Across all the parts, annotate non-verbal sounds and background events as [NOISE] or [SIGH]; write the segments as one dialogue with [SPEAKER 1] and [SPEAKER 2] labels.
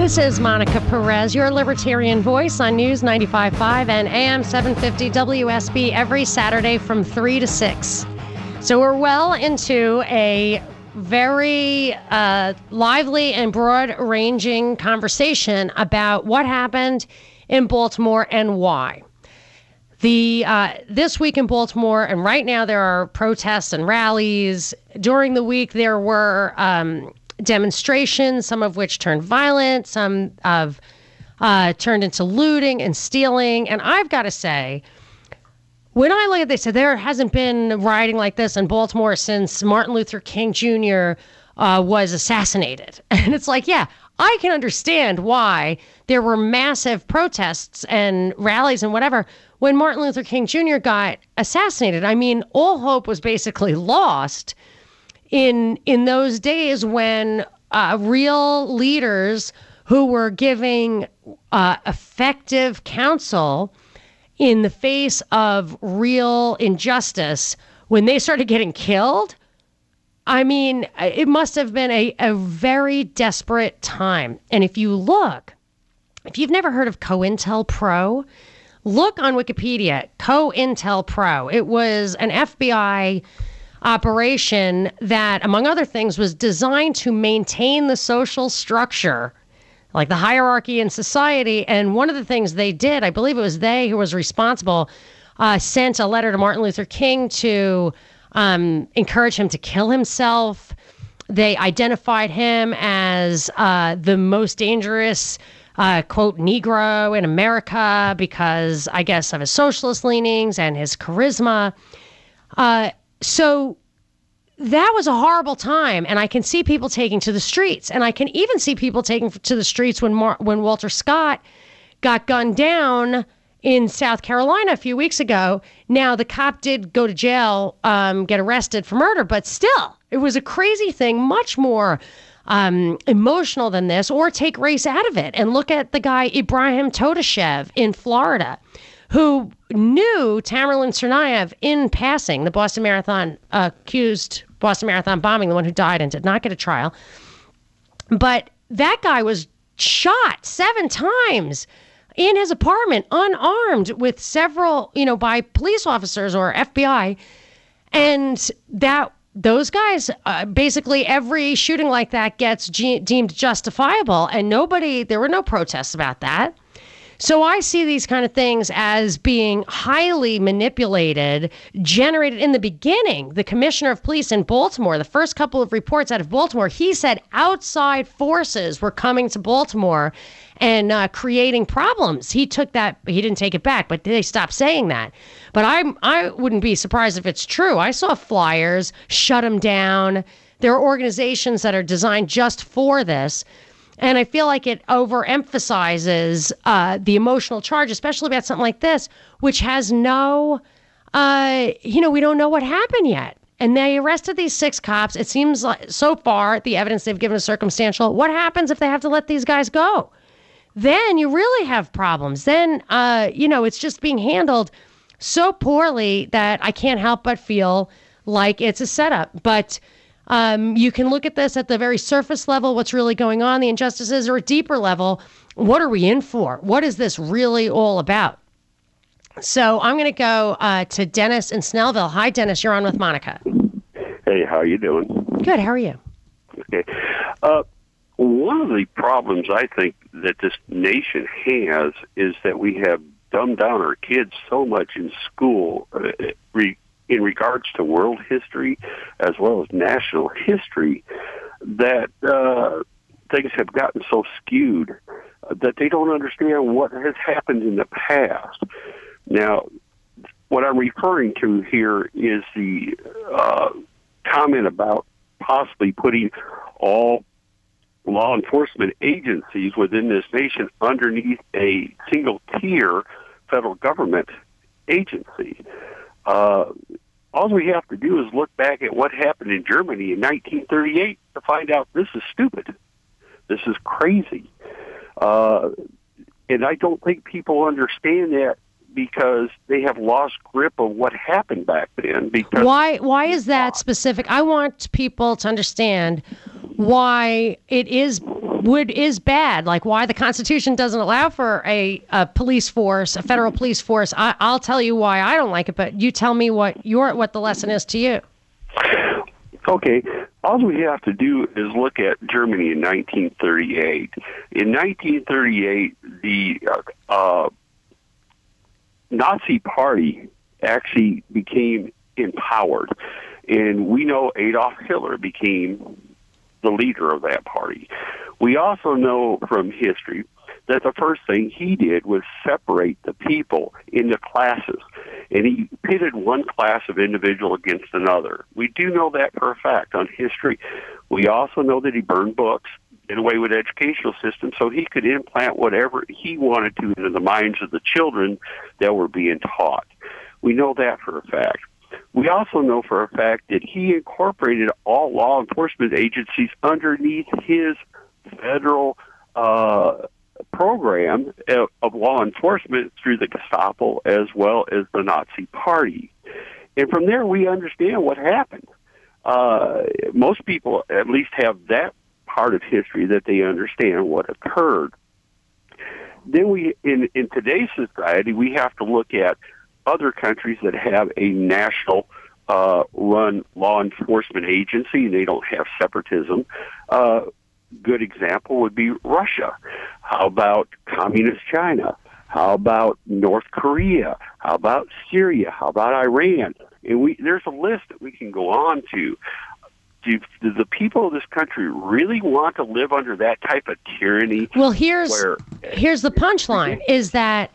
[SPEAKER 1] This is Monica Perez, your libertarian voice on News 95.5 and AM 750 WSB every Saturday from 3 to 6. So we're well into a very uh, lively and broad ranging conversation about what happened in Baltimore and why. The uh, this week in Baltimore, and right now there are protests and rallies. During the week, there were um, demonstrations, some of which turned violent, some of uh, turned into looting and stealing. And I've got to say, when I look at this, there hasn't been rioting like this in Baltimore since Martin Luther King Jr. Uh, was assassinated. [LAUGHS] And it's like, yeah, I can understand why there were massive protests and rallies and whatever when Martin Luther King Jr. got assassinated. I mean, all hope was basically lost in in those days when uh, real leaders who were giving uh, effective counsel in the face of real injustice when they started getting killed i mean it must have been a, a very desperate time. And if you look if you've never heard of cointelpro look on wikipedia cointelpro. It was an fbi operation that, among other things, was designed to maintain the social structure, like the hierarchy in society. And one of the things they did, I believe it was they who was responsible, uh, sent a letter to Martin Luther King to um, encourage him to kill himself. They identified him as uh, the most dangerous. Uh, quote Negro in America because I guess of his socialist leanings and his charisma. Uh, so that was a horrible time and i can see people taking to the streets and i can even see people taking to the streets when Mar- when walter scott got gunned down in south carolina a few weeks ago. Now the cop did go to jail um, get arrested for murder but still it was a crazy thing much more um, emotional than this or take race out of it and look at the guy ibrahim Todashev in florida who knew Tamerlan Tsarnaev in passing, the Boston Marathon accused Boston Marathon bombing, the one who died and did not get a trial. But that guy was shot seven times in his apartment, unarmed, with several, you know, by police officers or FBI. And that those guys, uh, basically every shooting like that gets ge- deemed justifiable, and nobody, there were no protests about that. So I see these kind of things as being highly manipulated, generated in the beginning. The commissioner of police in Baltimore, the first couple of reports out of Baltimore, he said outside forces were coming to Baltimore and uh, creating problems. He took that. He didn't take it back, but they stopped saying that. But I I wouldn't be surprised if it's true. I saw flyers shut them down. There are organizations that are designed just for this. And I feel like it overemphasizes uh, the emotional charge, especially about something like this, which has no, uh, you know, we don't know what happened yet. And they arrested these six cops. It seems like so far the evidence they've given is circumstantial. What happens if they have to let these guys go? Then you really have problems. Then, uh, you know, it's just being handled so poorly that I can't help but feel like it's a setup. But um, you can look at this at the very surface level, what's really going on, the injustices, or a deeper level, what are we in for? What is this really all about? So I'm going to go uh, to Dennis in Snellville. Hi, Dennis. You're on with Monica.
[SPEAKER 2] Hey, how are you doing?
[SPEAKER 1] Good. How are you?
[SPEAKER 2] Okay. Uh, one of the problems I think that this nation has is that we have dumbed down our kids so much in school uh, re, in regards to world history as well as national history that uh, things have gotten so skewed that they don't understand what has happened in the past. Now, what I'm referring to here is the uh, comment about possibly putting all law enforcement agencies within this nation underneath a single tier federal government agency. Uh, all we have to do is look back at what happened in Germany in 1938 to find out this is stupid. This is crazy. Uh, and I don't think people understand that because they have lost grip of what happened back then. Because
[SPEAKER 1] why why is that specific? I want people to understand why it is would is bad. Like why the Constitution doesn't allow for a, a police force, a federal police force. I, I'll tell you why I don't like it, but you tell me what your what the lesson is to you.
[SPEAKER 2] Okay, all we have to do is look at Germany in 1938. In 1938, the uh, Nazi Party actually became empowered, and we know Adolf Hitler became the leader of that party. We also know from history that the first thing he did was separate the people into classes. And he pitted one class of individual against another. We do know that for a fact on history. We also know that he burned books, did away with educational system so he could implant whatever he wanted to into the minds of the children that were being taught. We know that for a fact. We also know for a fact that he incorporated all law enforcement agencies underneath his federal uh, program of law enforcement through the Gestapo as well as the Nazi Party. And from there, we understand what happened. Uh, most people at least have that part of history that they understand what occurred. Then we, in, in today's society, we have to look at other countries that have a national uh, run law enforcement agency. And they don't have separatism. Uh, good example would be Russia. How about communist China? How about North Korea? How about Syria? How about Iran? And we there's a list that we can go on to. Do, do the people of this country really want to live under that type of tyranny?
[SPEAKER 1] Well, here's where, here's the [LAUGHS] punchline: is that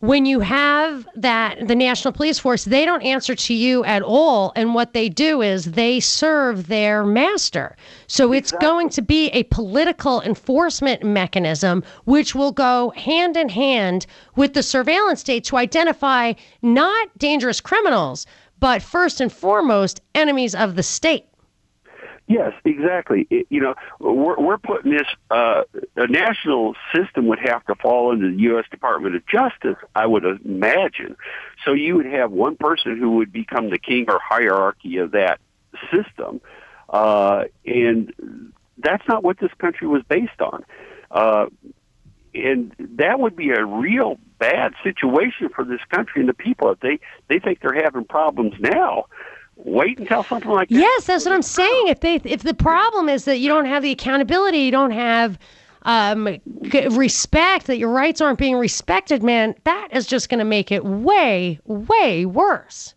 [SPEAKER 1] when you have that the national police force they don't answer to you at all. And what they do is they serve their master. So it's going to be a political enforcement mechanism which will go hand in hand with the surveillance state to identify not dangerous criminals but first and foremost enemies of the state
[SPEAKER 2] Yes, exactly. It, you know, we're, we're putting this, uh, a national system would have to fall under the U.S. Department of Justice, I would imagine. So you would have one person who would become the king or hierarchy of that system. Uh, and that's not what this country was based on. Uh, and that would be a real bad situation for this country and the people if they, they think they're having problems now wait until something like that.
[SPEAKER 1] Yes, that's what I'm saying. If they if the problem is that you don't have the accountability, you don't have um, respect, that your rights aren't being respected, man, that is just going to make it way, way worse.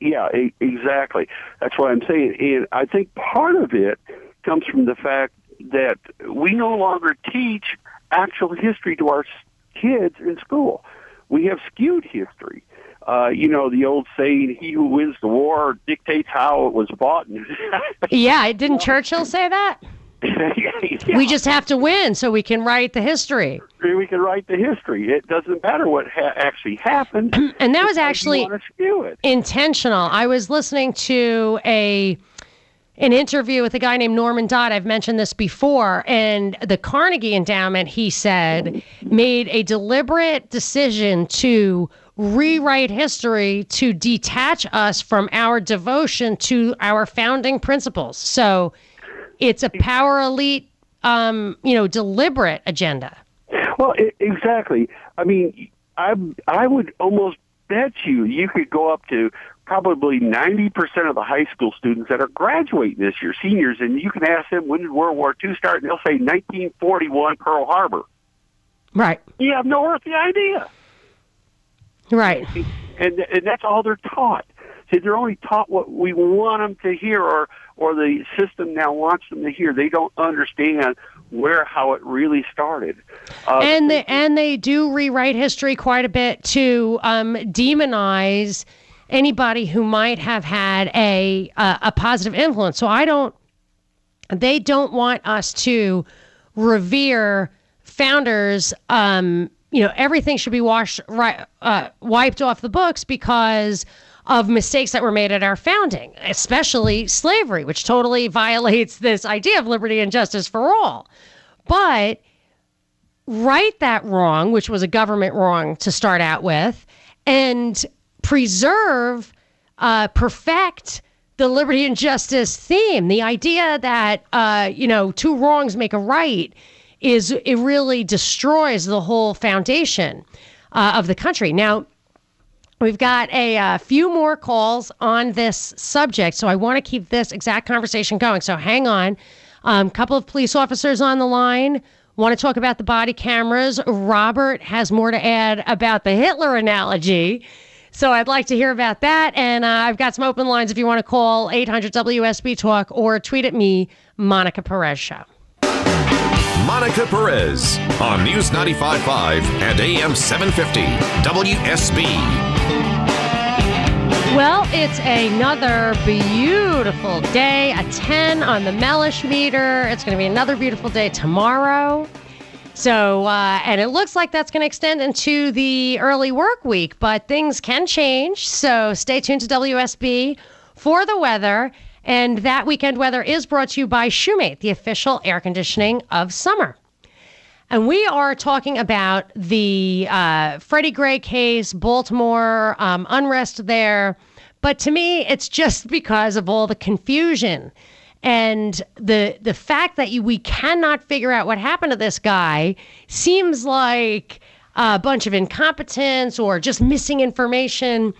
[SPEAKER 2] Yeah, exactly. That's what I'm saying. And I think part of it comes from the fact that we no longer teach actual history to our kids in school. We have skewed history uh, you know, the old saying, he who wins the war dictates how it was fought. [LAUGHS]
[SPEAKER 1] yeah, didn't Churchill say that?
[SPEAKER 2] yeah.
[SPEAKER 1] We just have to win so we can write the history.
[SPEAKER 2] We can write the history. It doesn't matter what ha- actually happened. [CLEARS THROAT]
[SPEAKER 1] and that was actually intentional. I was listening to a an interview with a guy named Norman Dodd. I've mentioned this before. And the Carnegie Endowment, he said, made a deliberate decision to rewrite history to detach us from our devotion to our founding principles. So it's a power elite, um, you know, deliberate agenda.
[SPEAKER 2] Well, exactly. I mean, I I would almost bet you you could go up to probably 90% of the high school students that are graduating this year, seniors, and you can ask them when did World War II start, and they'll say 1941 Pearl Harbor.
[SPEAKER 1] Right.
[SPEAKER 2] You have no earthly idea.
[SPEAKER 1] Right.
[SPEAKER 2] And, and that's all they're taught. See, they're only taught what we want them to hear, or or the system now wants them to hear. They don't understand where how it really started.
[SPEAKER 1] Uh, and they, and they do rewrite history quite a bit to um, demonize anybody who might have had a uh, a positive influence. So I don't. They don't want us to revere founders. Um, you know, everything should be washed right, uh, wiped off the books because of mistakes that were made at our founding, especially slavery, which totally [LAUGHS] violates this idea of liberty and justice for all. But right that wrong, which was a government wrong to start out with, and preserve, uh, perfect the liberty and justice theme. The idea that uh, you know two wrongs make a right is it really destroys the whole foundation uh, of the country. Now We've got a uh, few more calls on this subject, so I want to keep this exact conversation going. So hang on. A um, couple of police officers on the line want to talk about the body cameras. Robert has more to add about the Hitler analogy. So I'd like to hear about that. And uh, I've got some open lines if you want to call 800 WSB Talk or tweet at me, Monica Perez Show.
[SPEAKER 3] Monica Perez on News 95.5 and AM 750 WSB.
[SPEAKER 1] Well, it's another beautiful day, a 10 on the Mellish meter. It's going to be another beautiful day tomorrow. So, uh, and it looks like that's going to extend into the early work week, but things can change. So stay tuned to WSB for the weather. And that weekend weather is brought to you by Shoemate, the official air conditioning of summer. And we are talking about the uh, Freddie Gray case, Baltimore, um, unrest there. But to me, it's just because of all the confusion and the the fact that you, we cannot figure out what happened to this guy seems like a bunch of incompetence or just missing information.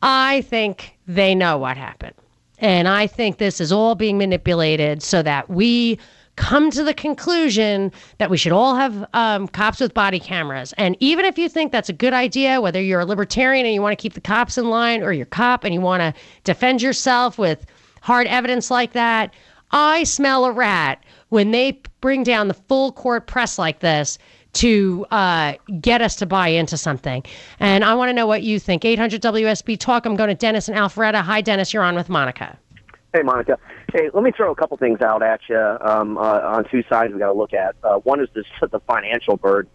[SPEAKER 1] I think they know what happened. And I think this is all being manipulated so that we come to the conclusion that we should all have um, cops with body cameras. And even if you think that's a good idea, whether you're a libertarian and you want to keep the cops in line, or you're cop and you want to defend yourself with hard evidence like that, I smell a rat when they bring down the full court press like this to uh, get us to buy into something. And I want to know what you think. 800 WSB Talk. I'm going to Dennis and Alpharetta. Hi, Dennis. You're on with Monica.
[SPEAKER 4] Hey, Monica. Hey, let me throw a couple things out at you um, uh, on two sides we got to look at. Uh, one is this, the financial burden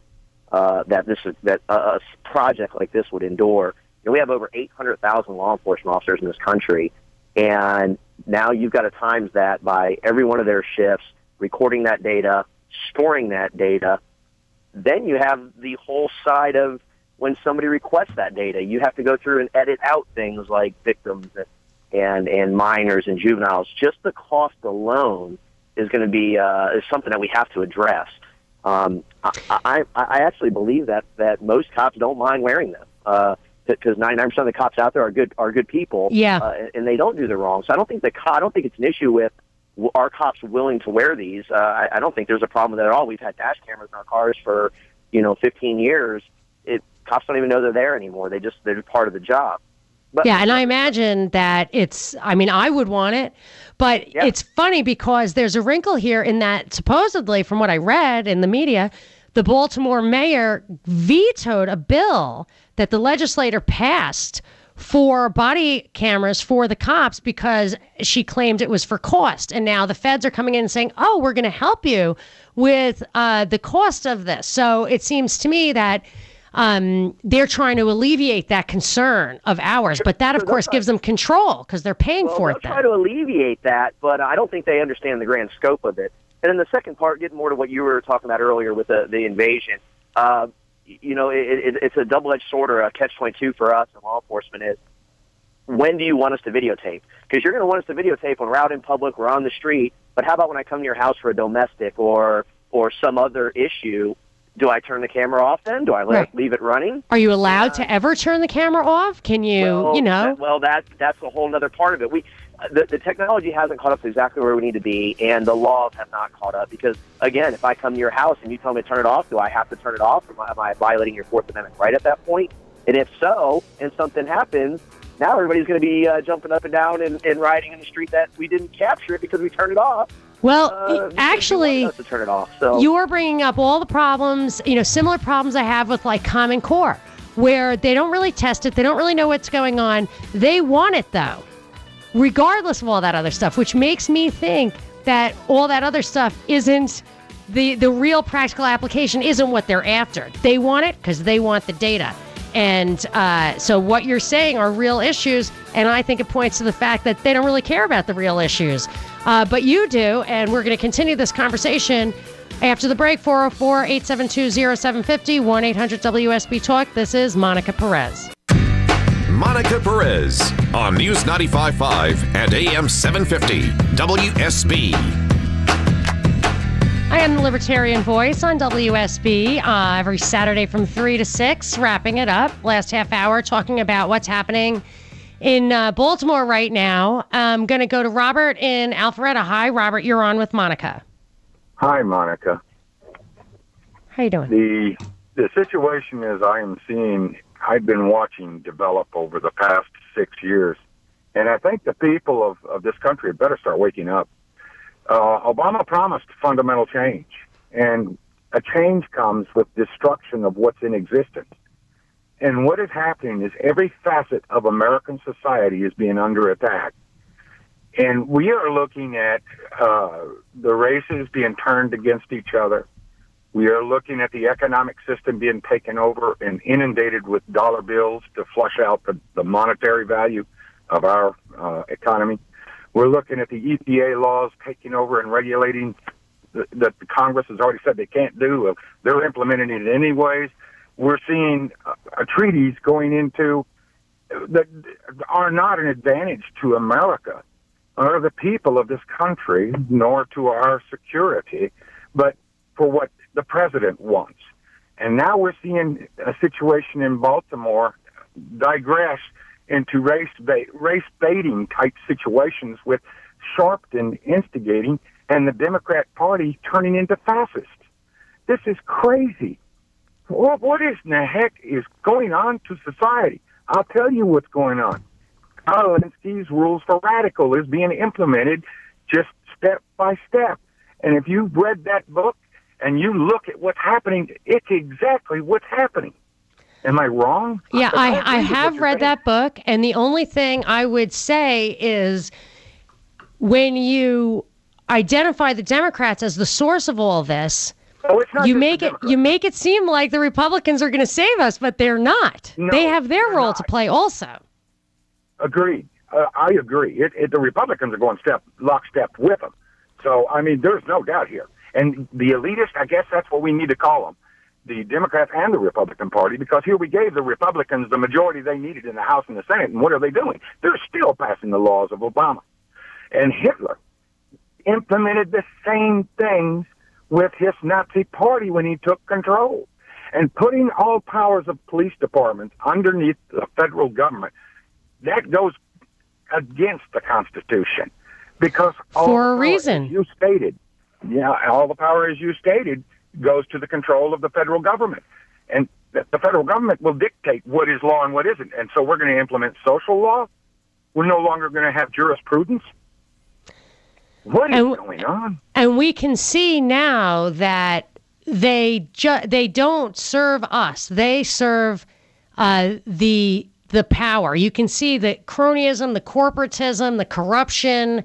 [SPEAKER 4] uh, that this that a project like this would endure. You know, we have over 800,000 law enforcement officers in this country, and now you've got to times that by every one of their shifts, recording that data, storing that data. Then you have the whole side of when somebody requests that data. You have to go through and edit out things like victims and and minors and juveniles, just the cost alone is going to be uh, is something that we have to address. Um, I, I I actually believe that that most cops don't mind wearing them. Uh, because 99% of the cops out there are good are good people,
[SPEAKER 1] yeah,
[SPEAKER 4] uh, and they don't do the wrong. So I don't think the I don't think it's an issue with our cops willing to wear these. Uh, I, I don't think there's a problem with that at all. We've had dash cameras in our cars for you know 15 years. It cops don't even know they're there anymore. They just they're part of the job.
[SPEAKER 1] But, yeah, and I imagine that it's, I mean, I would want it, but yeah. it's funny because there's a wrinkle here in that supposedly, from what I read in the media, the Baltimore mayor vetoed a bill that the legislator passed for body cameras for the cops because she claimed it was for cost. And now the feds are coming in and saying, oh, we're going to help you with uh, the cost of this. So it seems to me that um, they're trying to alleviate that concern of ours. But that, of course, gives them control because they're paying
[SPEAKER 4] well,
[SPEAKER 1] for
[SPEAKER 4] it.
[SPEAKER 1] They'll
[SPEAKER 4] try to alleviate that, but I don't think they understand the grand scope of it. And then the second part, getting more to what you were talking about earlier with the, the invasion, uh, you know, it, it, it's a double-edged sword or a catch-22 for us in law enforcement is when do you want us to videotape? Because you're going to want us to videotape when we're out in public, we're on the street. But how about when I come to your house for a domestic or or some other issue do I turn the camera off then? Do I let,
[SPEAKER 1] Right.
[SPEAKER 4] leave it running?
[SPEAKER 1] Are you allowed to ever turn the camera off? Can you,
[SPEAKER 4] well,
[SPEAKER 1] you know?
[SPEAKER 4] that- well, that that's a whole other part of it. We uh, the, the technology hasn't caught up to exactly where we need to be, and the laws have not caught up. Because again, if I come to your house and you tell me to turn it off, do I have to turn it off? Am I, am I violating your Fourth Amendment right at that point? And if so, and something happens, now everybody's going to be uh, jumping up and down and, and riding in the street that we didn't capture it because we turned it off.
[SPEAKER 1] well,
[SPEAKER 4] Uh,
[SPEAKER 1] actually,
[SPEAKER 4] to turn it off. So
[SPEAKER 1] You're bringing up all the problems, you know, similar problems I have with like Common Core, where they don't really test it, they don't really know what's going on. They want it though, regardless of all that other stuff, which makes me think that all that other stuff isn't the the real practical application isn't what they're after. They want it because they want the data. And uh, so what you're saying are real issues, and I think it points to the fact that they don't really care about the real issues. Uh, but you do, and we're going to continue this conversation after the break. 404 872 0750 1 800 WSB Talk. This is Monica Perez.
[SPEAKER 3] Monica Perez on News 95.5 and AM 750 WSB.
[SPEAKER 1] I am the Libertarian Voice on WSB uh, every Saturday from 3 to 6, wrapping it up. Last half hour talking about what's happening in uh, Baltimore right now. I'm going to go to Robert in Alpharetta. Hi, Robert. You're on with Monica.
[SPEAKER 5] Hi, Monica.
[SPEAKER 1] How you doing?
[SPEAKER 5] The the situation is I am seeing I've been watching develop over the past six years, and I think the people of, of this country better start waking up. Uh, Obama promised fundamental change, and a change comes with destruction of what's in existence. And what is happening is every facet of American society is being under attack. And we are looking at uh, the races being turned against each other. We are looking at the economic system being taken over and inundated with dollar bills to flush out the, the monetary value of our uh, economy. We're looking at the EPA laws taking over and regulating th- that the Congress has already said they can't do. Uh, They're implementing it anyways. We're seeing uh, uh, treaties going into that are not an advantage to America or the people of this country, nor to our security, but for what the president wants. And now we're seeing a situation in Baltimore digress into race race baiting type situations with Sharpton instigating and the Democrat Party turning into fascists. This is crazy. What, what is in the heck is going on to society? I'll tell you what's going on. Saul Alinsky's rules for radical is being implemented just step by step. And if you've read that book and you look at what's happening, it's exactly what's happening. Am I wrong?
[SPEAKER 1] Yeah, I, I
[SPEAKER 5] what
[SPEAKER 1] have read
[SPEAKER 5] saying.
[SPEAKER 1] that book, and the only thing I would say is when you identify the Democrats as the source of all this,
[SPEAKER 5] Oh, not
[SPEAKER 1] you make it you make it seem like the Republicans are going to save us, but they're not.
[SPEAKER 5] No,
[SPEAKER 1] they have their role to play also.
[SPEAKER 5] Agreed. Uh, I agree. It, it, the Republicans are going step lockstep with them. So I mean, there's no doubt here. And the elitist, I guess that's what we need to call them, the Democrats and the Republican Party, because here we gave the Republicans the majority they needed in the House and the Senate, and what are they doing? They're still passing the laws of Obama. And Hitler implemented the same things with his Nazi party when he took control. And putting all powers of police departments underneath the federal government, that goes against the Constitution. Because
[SPEAKER 1] For a reason.
[SPEAKER 5] you stated, yeah, all the power, as you stated, goes to the control of the federal government. And the federal government will dictate what is law and what isn't. And so we're going to implement social law. We're no longer going to have jurisprudence. What is
[SPEAKER 1] And-
[SPEAKER 5] going on?
[SPEAKER 1] And we can see now that they ju- they don't serve us. They serve uh, the the power. You can see the cronyism, the corporatism, the corruption.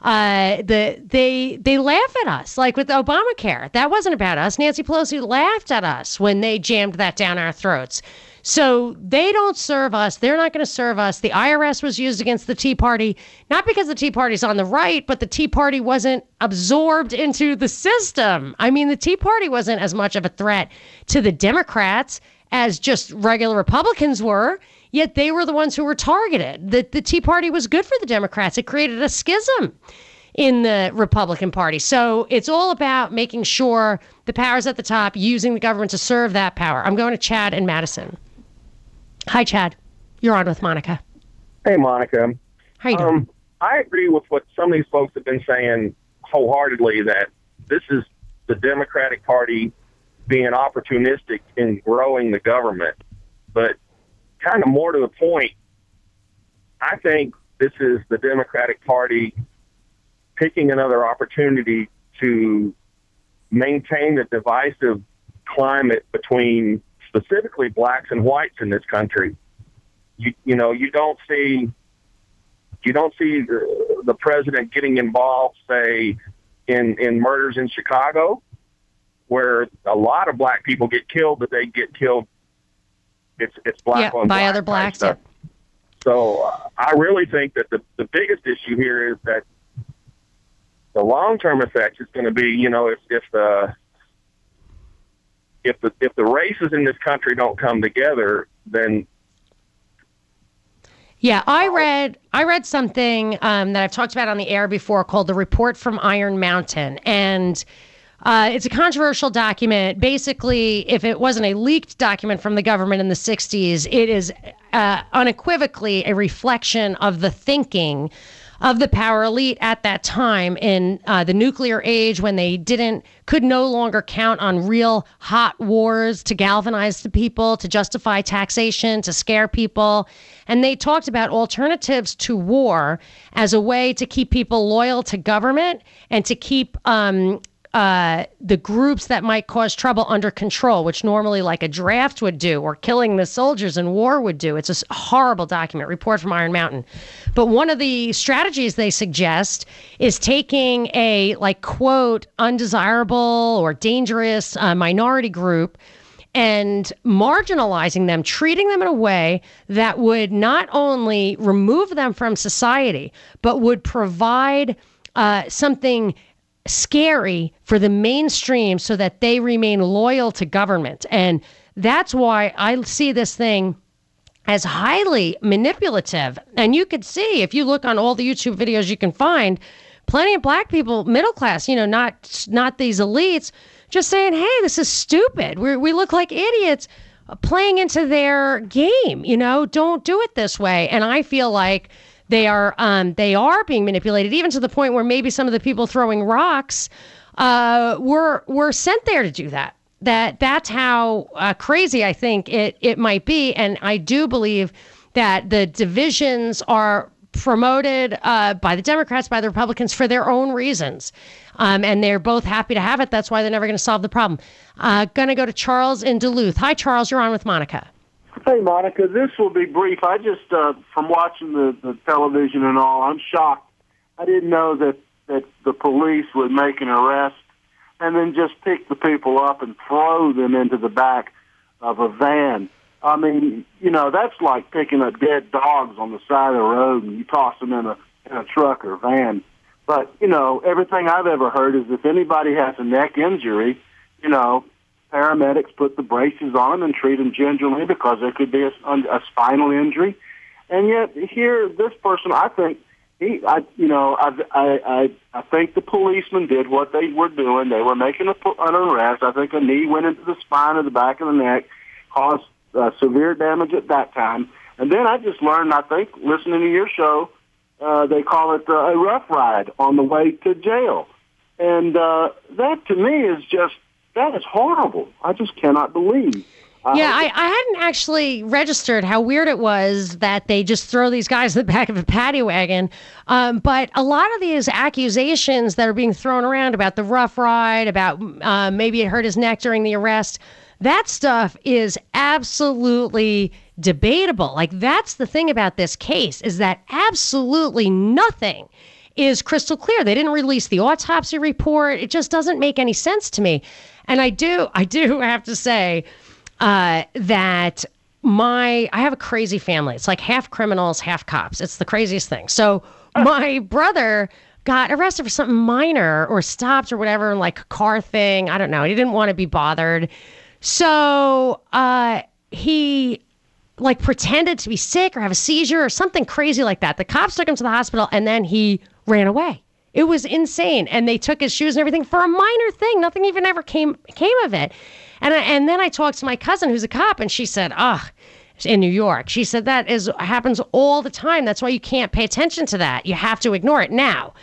[SPEAKER 1] Uh, the they they laugh at us like with Obamacare. That wasn't about us. Nancy Pelosi laughed at us when they jammed that down our throats. So they don't serve us. They're not going to serve us. The IRS was used against the Tea Party, not because the Tea Party's on the right, but the Tea Party wasn't absorbed into the system. I mean, the Tea Party wasn't as much of a threat to the Democrats as just regular Republicans were. Yet they were the ones who were targeted. The, the Tea Party was good for the Democrats. It created a schism in the Republican Party. So it's all about making sure the powers at the top using the government to serve that power. I'm going to Chad and Madison. Hi, Chad. You're on with Monica.
[SPEAKER 6] Hey, Monica.
[SPEAKER 1] How you doing?
[SPEAKER 6] Um, I agree with what some of these folks have been saying wholeheartedly that this is the Democratic Party being opportunistic in growing the government. But kind of more to the point, I think this is the Democratic Party picking another opportunity to maintain the divisive climate between specifically blacks and whites in this country. You, you know, you don't see you don't see the, the president getting involved, say, in in murders in Chicago, where a lot of black people get killed, but they get killed. It's it's black
[SPEAKER 1] yeah,
[SPEAKER 6] on
[SPEAKER 1] by
[SPEAKER 6] black
[SPEAKER 1] other blacks.
[SPEAKER 6] stuff.
[SPEAKER 1] Yeah.
[SPEAKER 6] So uh, I really think that the the biggest issue here is that the long term effect is going to be, you know, if if the if the if the races in this country don't come together, then
[SPEAKER 1] Yeah, I read I read something um, that I've talked about on the air before called the report from Iron Mountain, and uh, it's a controversial document. Basically, if it wasn't a leaked document from the government in the '60s, it is uh, unequivocally a reflection of the thinking of the power elite at that time in uh, the nuclear age when they didn't could no longer count on real hot wars to galvanize the people to justify taxation to scare people and they talked about alternatives to war as a way to keep people loyal to government and to keep um, uh, the groups that might cause trouble under control, which normally like a draft would do or killing the soldiers in war would do. It's a horrible document, report from Iron Mountain. But one of the strategies they suggest is taking a like quote undesirable or dangerous uh, minority group and marginalizing them, treating them in a way that would not only remove them from society, but would provide uh, something scary for the mainstream so that they remain loyal to government. And that's why I see this thing as highly manipulative. And you could see if you look on all the YouTube videos you can find, plenty of black people, middle class, you know, not not these elites, just saying, "Hey, this is stupid. We we look like idiots." playing into their game you know don't do it this way and i feel like they are um, they are being manipulated even to the point where maybe some of the people throwing rocks uh, were were sent there to do that that that's how uh, crazy I think it it might be, and I do believe that the divisions are promoted uh, by the Democrats, by the Republicans for their own reasons, um, and they're both happy to have it. That's why they're never going to solve the problem. Uh, going to go to Charles in Duluth. Hi, Charles. You're on with Monica.
[SPEAKER 7] Hey, Monica, this will be brief. I just, uh, from watching the, the television and all, I'm shocked. I didn't know that, that the police would make an arrest and then just pick the people up and throw them into the back of a van. I mean, you know, that's like picking up dead dogs on the side of the road and you toss them in a, in a truck or van. But, you know, everything I've ever heard is if anybody has a neck injury, you know, paramedics put the braces on them and treat them gingerly because there could be a, a spinal injury. And yet here, this person, I think he, I, you know, I, I, I, I think the policeman did what they were doing. They were making a, an arrest. I think a knee went into the spine or the back of the neck, caused uh, severe damage at that time. And then I just learned, I think, listening to your show, uh, they call it uh, a rough ride on the way to jail. And uh, that to me is just that is horrible. I just cannot believe.
[SPEAKER 1] Yeah, I, I hadn't actually registered how weird it was that they just throw these guys in the [LAUGHS] back of a paddy wagon. Um, but a lot of these accusations that are being thrown around about the rough ride, about uh, maybe it hurt his neck during the arrest, that stuff is absolutely debatable. Like that's the thing about this case is that absolutely nothing is crystal clear. They didn't release the autopsy report. It just doesn't make any sense to me. And I do, I do [LAUGHS] have to say uh, that my I have a crazy family. It's like half criminals, half cops. It's the craziest thing. So my brother got arrested for something minor or stopped or whatever, like a car thing. I don't know. He didn't want to be bothered. So uh, he like pretended to be sick or have a seizure or something crazy like that. The cops took him to the hospital and then he ran away. It was insane. And they took his shoes and everything for a minor thing. Nothing even ever came came of it. And I, and then I talked to my cousin who's a cop and she said, "Ah, in New York. She said that is happens all the time. That's why you can't pay attention to that. You have to ignore it. Now,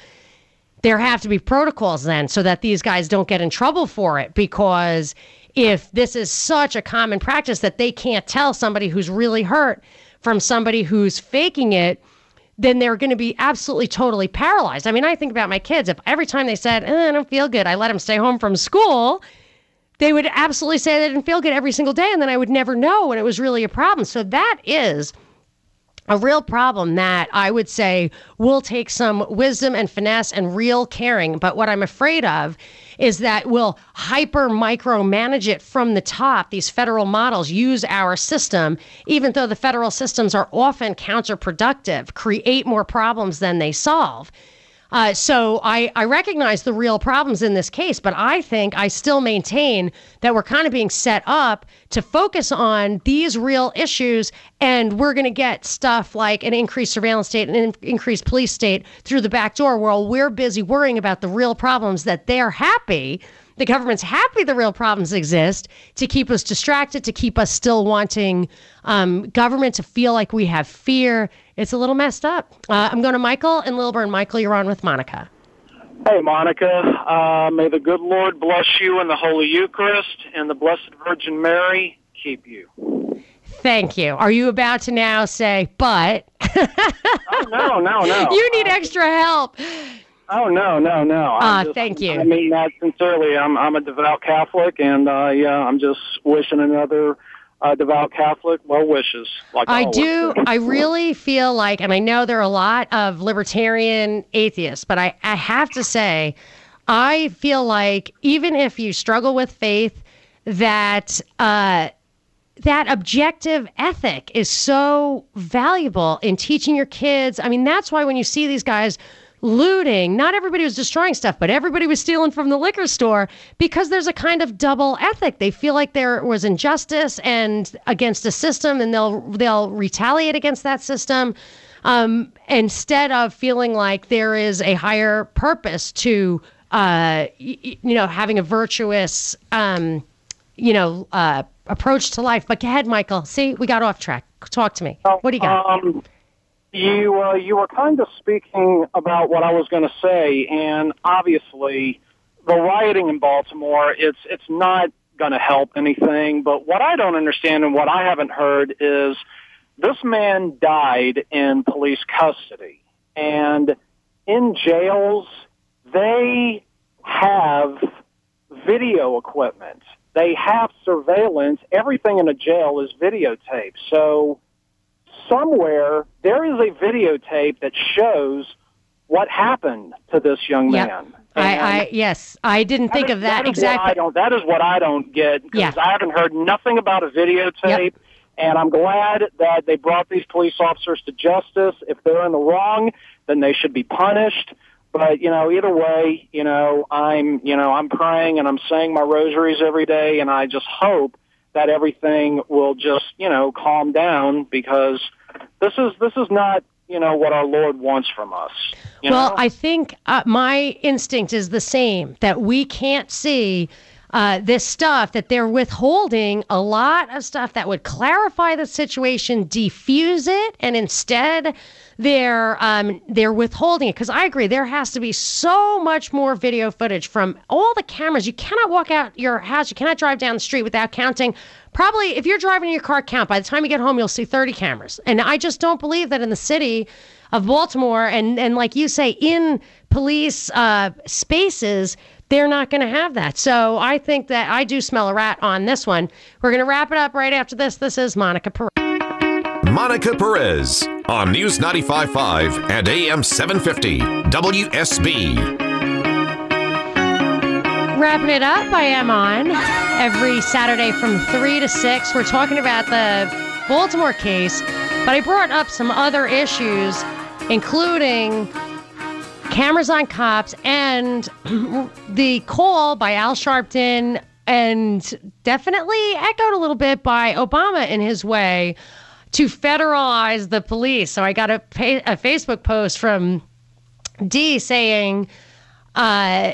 [SPEAKER 1] there have to be protocols then so that these guys don't get in trouble for it because if this is such a common practice that they can't tell somebody who's really hurt from somebody who's faking it, then they're going to be absolutely totally paralyzed. I mean, I think about my kids. If every time they said, eh, I don't feel good, I let them stay home from school, they would absolutely say they didn't feel good every single day. And then I would never know when it was really a problem. So that is a real problem that I would say will take some wisdom and finesse and real caring. But what I'm afraid of is that we'll hyper micromanage it from the top. These federal models use our system, even though the federal systems are often counterproductive, create more problems than they solve. Uh, so I, I recognize the real problems in this case, but I think I still maintain that we're kind of being set up to focus on these real issues, and we're going to get stuff like an increased surveillance state and an increased police state through the back door while we're busy worrying about the real problems that they're happy the government's happy the real problems exist to keep us distracted, to keep us still wanting um, government to feel like we have fear. It's a little messed up. Uh, I'm going to Michael and Lilburn. Michael, you're on with Monica.
[SPEAKER 8] Hey, Monica. Uh, may the good Lord bless you in the Holy Eucharist and the Blessed Virgin Mary keep you.
[SPEAKER 1] Thank you. Are you about to now say, but?
[SPEAKER 8] oh, no, no, no. [LAUGHS]
[SPEAKER 1] You need extra help.
[SPEAKER 8] Oh no, no, no.
[SPEAKER 1] Uh, thank you.
[SPEAKER 8] I mean that sincerely. I'm I'm a devout Catholic, and uh, yeah, I'm just wishing another uh, devout Catholic well wishes. Like
[SPEAKER 1] I do. I really feel like, and I know there are a lot of libertarian atheists, but I I have to say, I feel like even if you struggle with faith, that. Uh, that objective ethic is so valuable in teaching your kids. I mean, that's why when you see these guys looting. Not everybody was destroying stuff, but everybody was stealing from the liquor store because there's a kind of double ethic. They feel like there was injustice and against a system, and they'll they'll retaliate against that system. Um, instead of feeling like there is a higher purpose to, uh, you know, having a virtuous, um, you know, uh, approach to life. But go ahead, Michael. See, we got off track. Talk to me. What do you got?
[SPEAKER 8] Um, you uh, you were kind of speaking about what I was going to say, and obviously, the rioting in Baltimore it's it's not going to help anything. But what I don't understand and what I haven't heard is this man died in police custody, and in jails they have video equipment. They have surveillance. Everything in a jail is videotaped. So somewhere there is a videotape that shows what happened to this young
[SPEAKER 1] yep.
[SPEAKER 8] man.
[SPEAKER 1] I, I, yes, I didn't think
[SPEAKER 8] is,
[SPEAKER 1] of that,
[SPEAKER 8] that
[SPEAKER 1] exactly.
[SPEAKER 8] I don't, that is what I don't get because
[SPEAKER 1] yeah.
[SPEAKER 8] I haven't heard nothing about a videotape. Yep. And I'm glad that they brought these police officers to justice. If they're in the wrong, then they should be punished. But you know, either way, you know, I'm you know I'm praying and I'm saying my rosaries every day, and I just hope that everything will just you know calm down because this is this is not you know what our Lord wants from us.
[SPEAKER 1] well,
[SPEAKER 8] know?
[SPEAKER 1] I think uh, my instinct is the same that we can't see. Uh, this stuff that they're withholding a lot of stuff that would clarify the situation, defuse it, and instead they're um, they're withholding it because I agree there has to be so much more video footage from all the cameras. You cannot walk out your house, you cannot drive down the street without counting. Probably, if you're driving in your car, count. By the time you get home, you'll see 30 cameras. And I just don't believe that in the city of Baltimore and and like you say, in police uh, spaces, they're not going to have that. So I think that I do smell a rat on this one. We're going to wrap it up right after this. This is Monica Perez.
[SPEAKER 3] Monica Perez on News 95.5 and AM 750 WSB.
[SPEAKER 1] Wrapping it up, I am on every Saturday from 3 to 6. We're talking about the Baltimore case, but I brought up some other issues, including cameras on cops and [CLEARS THROAT] the call by Al Sharpton, and definitely echoed a little bit by Obama in his way to federalize the police. So I got a, pay, a Facebook post from D saying, uh,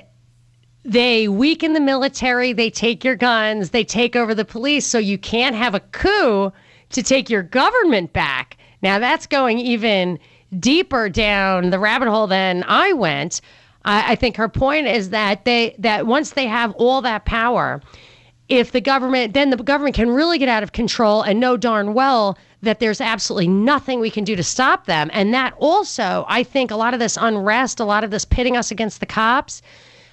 [SPEAKER 1] they weaken the military, they take your guns, they take over the police, so you can't have a coup to take your government back. Now that's going even deeper down the rabbit hole than I went. I, I think her point is that they that once they have all that power, if the government then the government can really get out of control and know darn well that there's absolutely nothing we can do to stop them. And that also, I think a lot of this unrest, a lot of this pitting us against the cops,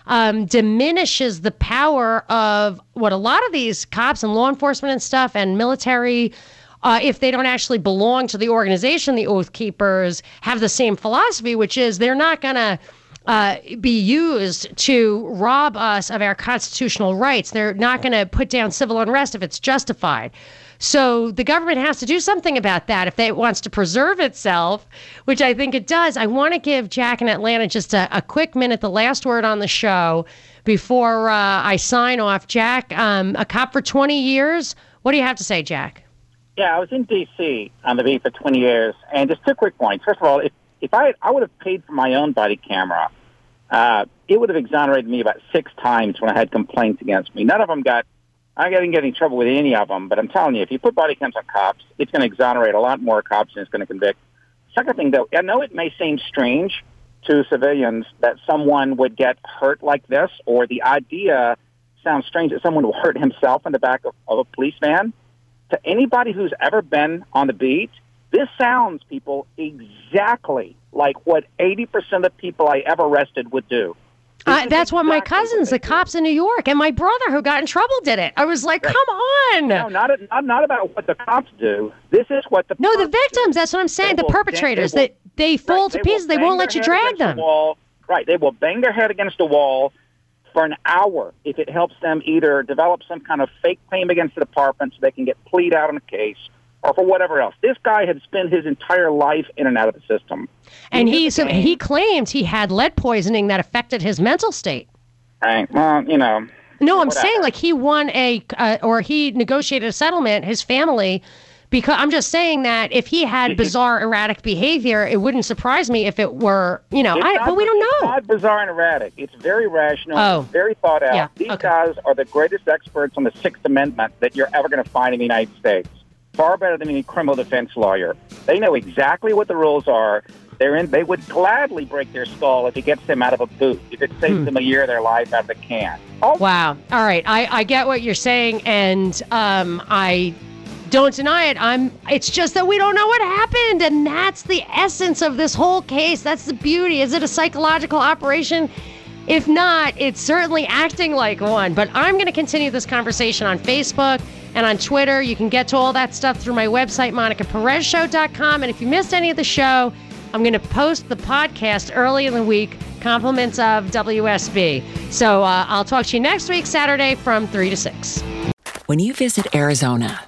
[SPEAKER 1] um, diminishes the power of what a lot of these cops and law enforcement and stuff and military. Uh, if they don't actually belong to the organization, the Oath Keepers have the same philosophy, which is they're not going to uh, be used to rob us of our constitutional rights. They're not going to put down civil unrest if it's justified. So the government has to do something about that if it wants to preserve itself, which I think it does. I want to give Jack in Atlanta just a, a quick minute, the last word on the show before uh, I sign off. Jack, um, a cop for 20 years. What do you have to say, Jack?
[SPEAKER 9] Yeah, I was in D.C. on the beat for 20 years, and just two quick points. First of all, if if I I would have paid for my own body camera, uh, it would have exonerated me about six times when I had complaints against me. None of them got I didn't get in trouble with any of them, but I'm telling you, if you put body cams on cops, it's going to exonerate a lot more cops and it's going to convict. Second thing, though, I know it may seem strange to civilians that someone would get hurt like this, or the idea sounds strange that someone will hurt himself in the back of, of a police van. To anybody who's ever been on the beat, this sounds, people, exactly like what 80% of people I ever arrested would do.
[SPEAKER 1] Uh, that's what my cousins, the cops in New York, and my brother who got in trouble did it. I was like,
[SPEAKER 9] Right.
[SPEAKER 1] come on.
[SPEAKER 9] No, not, not not about what the cops do. This is what the
[SPEAKER 1] No, the victims. That's what I'm saying. The perpetrators.
[SPEAKER 9] they will-
[SPEAKER 1] That they, fall
[SPEAKER 9] Right,
[SPEAKER 1] to
[SPEAKER 9] will
[SPEAKER 1] pieces. They won't let you drag
[SPEAKER 9] against the
[SPEAKER 1] them.
[SPEAKER 9] wall. Right. They will bang their head against the wall for an hour if it helps them either develop some kind of fake claim against the department so they can get plead out on a case or for whatever else. This guy had spent his entire life in and out of the system.
[SPEAKER 1] And he so he claimed he had lead poisoning that affected his mental state.
[SPEAKER 9] Right. Well, you know.
[SPEAKER 1] No, I'm
[SPEAKER 9] Whatever.
[SPEAKER 1] saying like he won a uh, or he negotiated a settlement. His family. Because I'm just saying that if he had bizarre, erratic behavior, it wouldn't surprise me if it were, you know. I,
[SPEAKER 9] not-
[SPEAKER 1] but we don't
[SPEAKER 9] It's
[SPEAKER 1] know.
[SPEAKER 9] not bizarre and erratic. It's very rational.
[SPEAKER 1] Oh.
[SPEAKER 9] It's very thought out.
[SPEAKER 1] Yeah,
[SPEAKER 9] These
[SPEAKER 1] okay.
[SPEAKER 9] guys are the greatest experts on the Sixth Amendment that you're ever going to find in the United States. Far better than any criminal defense lawyer. They know exactly what the rules are. They're in. They would gladly break their skull if it gets them out of a boot. If it saves
[SPEAKER 1] Hmm.
[SPEAKER 9] them a year of their life out of the can. Oh,
[SPEAKER 1] Wow. All right. I, I get what you're saying, and um, I don't deny it. I'm. It's just that we don't know what happened, and that's the essence of this whole case. That's the beauty. Is it a psychological operation? If not, it's certainly acting like one. But I'm going to continue this conversation on Facebook and on Twitter. You can get to all that stuff through my website, monicaperezshow.com. And if you missed any of the show, I'm going to post the podcast early in the week, compliments of WSB. So uh, I'll talk to you next week, Saturday from 3 to 6.
[SPEAKER 10] When you visit Arizona,